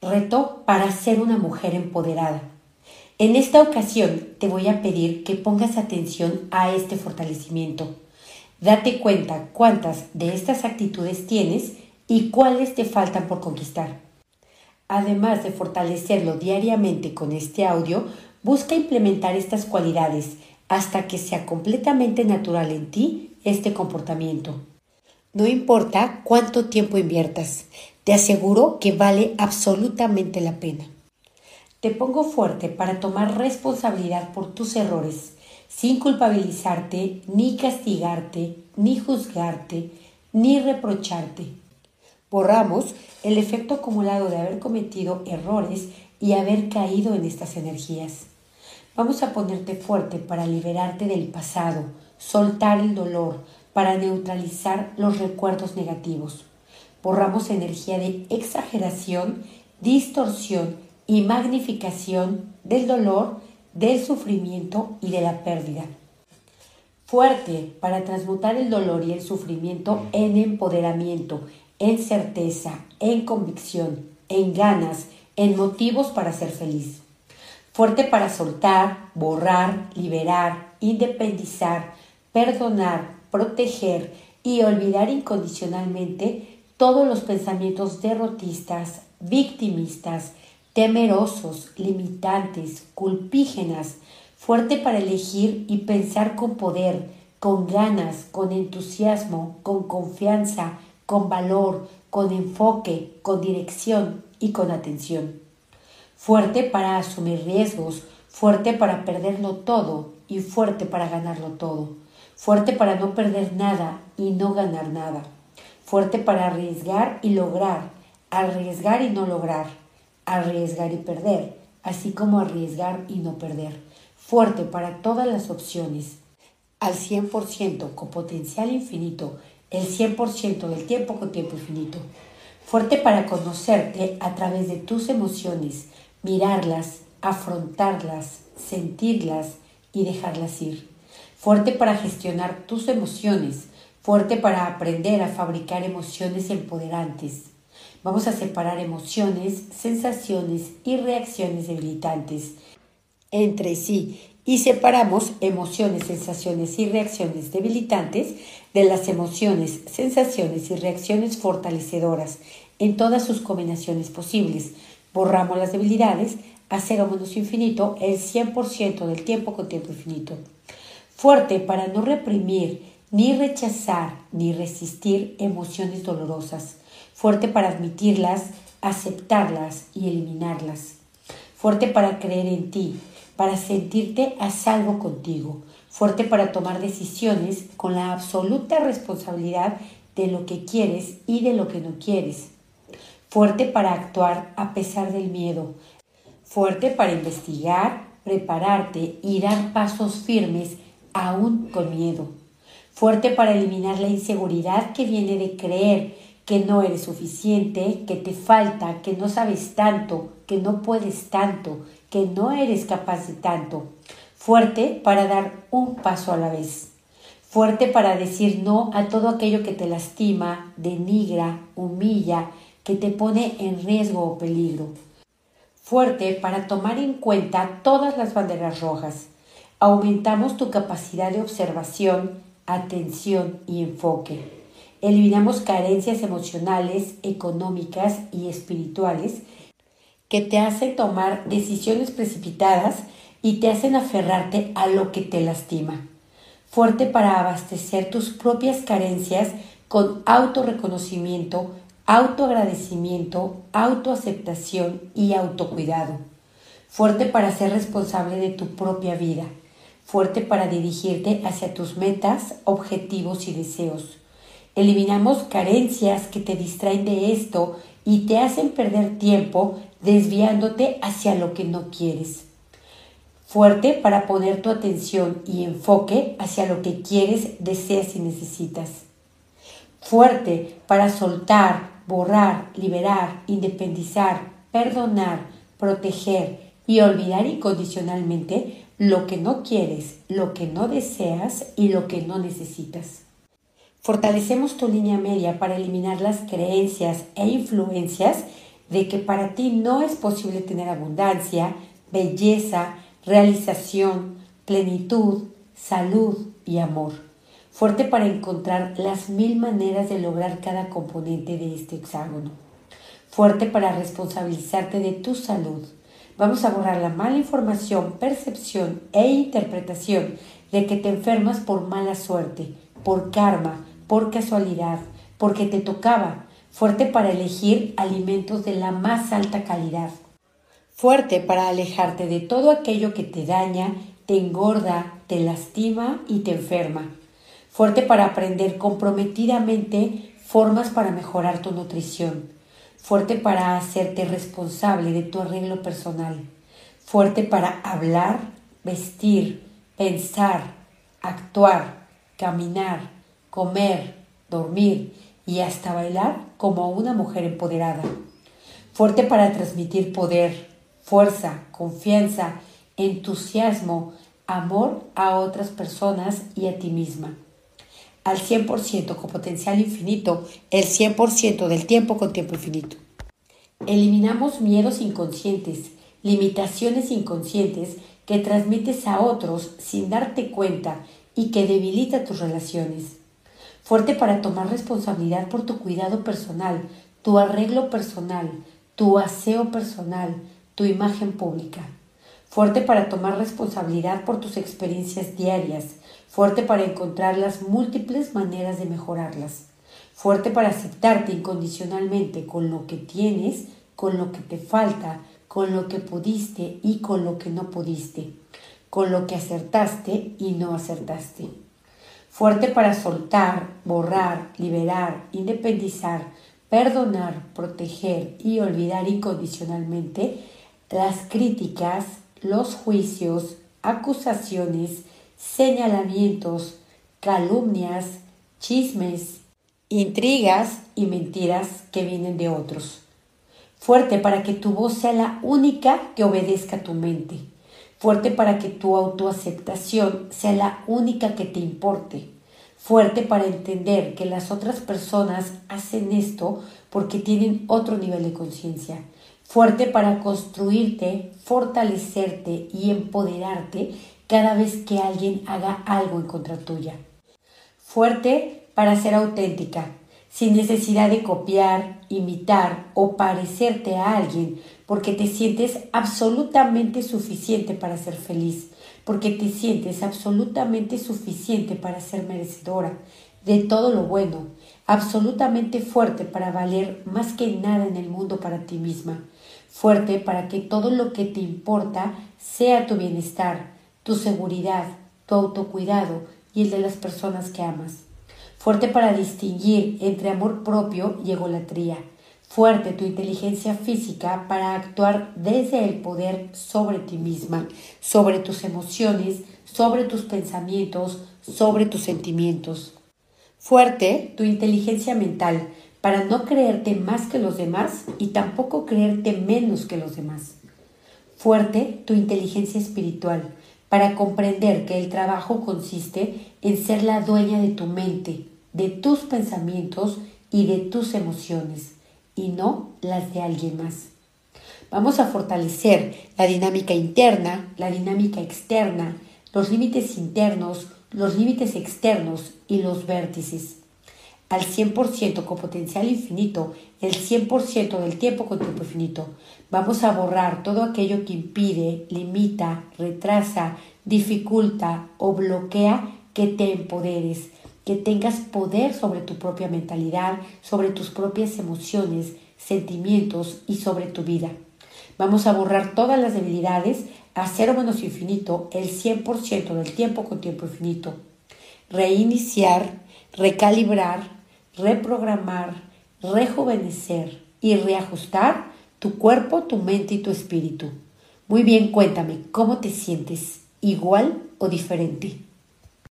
Reto para ser una mujer empoderada. En esta ocasión te voy a pedir que pongas atención a este fortalecimiento. Date cuenta cuántas de estas actitudes tienes y cuáles te faltan por conquistar. Además de fortalecerlo diariamente con este audio, busca implementar estas cualidades hasta que sea completamente natural en ti este comportamiento. No importa cuánto tiempo inviertas, te aseguro que vale absolutamente la pena. Te pongo fuerte para tomar responsabilidad por tus errores, sin culpabilizarte, ni castigarte, ni juzgarte, ni reprocharte. Borramos el efecto acumulado de haber cometido errores y haber caído en estas energías. Vamos a ponerte fuerte para liberarte del pasado, soltar el dolor, para neutralizar los recuerdos negativos borramos energía de exageración, distorsión y magnificación del dolor, del sufrimiento y de la pérdida. Fuerte para transmutar el dolor y el sufrimiento en empoderamiento, en certeza, en convicción, en ganas, en motivos para ser feliz. Fuerte para soltar, borrar, liberar, independizar, perdonar, proteger y olvidar incondicionalmente todos los pensamientos derrotistas, victimistas, temerosos, limitantes, culpígenas, fuerte para elegir y pensar con poder, con ganas, con entusiasmo, con confianza, con valor, con enfoque, con dirección y con atención. Fuerte para asumir riesgos, fuerte para perderlo todo y fuerte para ganarlo todo. Fuerte para no perder nada y no ganar nada fuerte para arriesgar y lograr, arriesgar y no lograr, arriesgar y perder, así como arriesgar y no perder, fuerte para todas las opciones, al 100% con potencial infinito, el 100% del tiempo con tiempo infinito, fuerte para conocerte a través de tus emociones, mirarlas, afrontarlas, sentirlas y dejarlas ir, fuerte para gestionar tus emociones, fuerte para aprender a fabricar emociones empoderantes. Vamos a separar emociones, sensaciones y reacciones debilitantes entre sí y separamos emociones, sensaciones y reacciones debilitantes de las emociones, sensaciones y reacciones fortalecedoras en todas sus combinaciones posibles. Borramos las debilidades a cero menos infinito el 100% del tiempo con tiempo infinito. Fuerte para no reprimir ni rechazar ni resistir emociones dolorosas, fuerte para admitirlas, aceptarlas y eliminarlas, fuerte para creer en ti, para sentirte a salvo contigo, fuerte para tomar decisiones con la absoluta responsabilidad de lo que quieres y de lo que no quieres, fuerte para actuar a pesar del miedo, fuerte para investigar, prepararte y dar pasos firmes aún con miedo fuerte para eliminar la inseguridad que viene de creer que no eres suficiente, que te falta, que no sabes tanto, que no puedes tanto, que no eres capaz de tanto. Fuerte para dar un paso a la vez. Fuerte para decir no a todo aquello que te lastima, denigra, humilla, que te pone en riesgo o peligro. Fuerte para tomar en cuenta todas las banderas rojas. Aumentamos tu capacidad de observación, atención y enfoque. Eliminamos carencias emocionales, económicas y espirituales que te hacen tomar decisiones precipitadas y te hacen aferrarte a lo que te lastima. Fuerte para abastecer tus propias carencias con autorreconocimiento, autoagradecimiento, autoaceptación y autocuidado. Fuerte para ser responsable de tu propia vida fuerte para dirigirte hacia tus metas, objetivos y deseos. Eliminamos carencias que te distraen de esto y te hacen perder tiempo desviándote hacia lo que no quieres. Fuerte para poner tu atención y enfoque hacia lo que quieres, deseas y necesitas. Fuerte para soltar, borrar, liberar, independizar, perdonar, proteger y olvidar incondicionalmente lo que no quieres, lo que no deseas y lo que no necesitas. Fortalecemos tu línea media para eliminar las creencias e influencias de que para ti no es posible tener abundancia, belleza, realización, plenitud, salud y amor. Fuerte para encontrar las mil maneras de lograr cada componente de este hexágono. Fuerte para responsabilizarte de tu salud. Vamos a borrar la mala información, percepción e interpretación de que te enfermas por mala suerte, por karma, por casualidad, porque te tocaba, fuerte para elegir alimentos de la más alta calidad, fuerte para alejarte de todo aquello que te daña, te engorda, te lastima y te enferma, fuerte para aprender comprometidamente formas para mejorar tu nutrición, fuerte para hacerte responsable de tu arreglo personal, fuerte para hablar, vestir, pensar, actuar, caminar, comer, dormir y hasta bailar como una mujer empoderada. Fuerte para transmitir poder, fuerza, confianza, entusiasmo, amor a otras personas y a ti misma. Al 100% con potencial infinito, el 100% del tiempo con tiempo infinito. Eliminamos miedos inconscientes, limitaciones inconscientes que transmites a otros sin darte cuenta y que debilita tus relaciones fuerte para tomar responsabilidad por tu cuidado personal, tu arreglo personal, tu aseo personal, tu imagen pública. Fuerte para tomar responsabilidad por tus experiencias diarias, fuerte para encontrar las múltiples maneras de mejorarlas, fuerte para aceptarte incondicionalmente con lo que tienes, con lo que te falta, con lo que pudiste y con lo que no pudiste, con lo que acertaste y no acertaste. Fuerte para soltar, borrar, liberar, independizar, perdonar, proteger y olvidar incondicionalmente las críticas, los juicios, acusaciones, señalamientos, calumnias, chismes, intrigas y mentiras que vienen de otros. Fuerte para que tu voz sea la única que obedezca a tu mente. Fuerte para que tu autoaceptación sea la única que te importe, fuerte para entender que las otras personas hacen esto porque tienen otro nivel de conciencia, fuerte para construirte, fortalecerte y empoderarte cada vez que alguien haga algo en contra tuya. Fuerte para ser auténtica, sin necesidad de copiar, imitar o parecerte a alguien, porque te sientes absolutamente suficiente para ser feliz, porque te sientes absolutamente suficiente para ser merecedora de todo lo bueno, absolutamente fuerte para valer más que nada en el mundo para ti misma, fuerte para que todo lo que te importa sea tu bienestar, tu seguridad, tu autocuidado y el de las personas que amas fuerte para distinguir entre amor propio y egolatría, fuerte tu inteligencia física para actuar desde el poder sobre ti misma, sobre tus emociones, sobre tus pensamientos, sobre tus sentimientos. Fuerte tu inteligencia mental para no creerte más que los demás y tampoco creerte menos que los demás. Fuerte tu inteligencia espiritual para comprender que el trabajo consiste en ser la dueña de tu mente, de tus pensamientos y de tus emociones, y no las de alguien más. Vamos a fortalecer la dinámica interna, la dinámica externa, los límites internos, los límites externos y los vértices. Al 100% con potencial infinito, el 100% del tiempo con tiempo infinito. Vamos a borrar todo aquello que impide, limita, retrasa, dificulta o bloquea que te empoderes, que tengas poder sobre tu propia mentalidad, sobre tus propias emociones, sentimientos y sobre tu vida. Vamos a borrar todas las debilidades a cero menos infinito el 100% del tiempo con tiempo infinito. Reiniciar, recalibrar, reprogramar, rejuvenecer y reajustar tu cuerpo, tu mente y tu espíritu. Muy bien, cuéntame, ¿cómo te sientes? ¿Igual o diferente?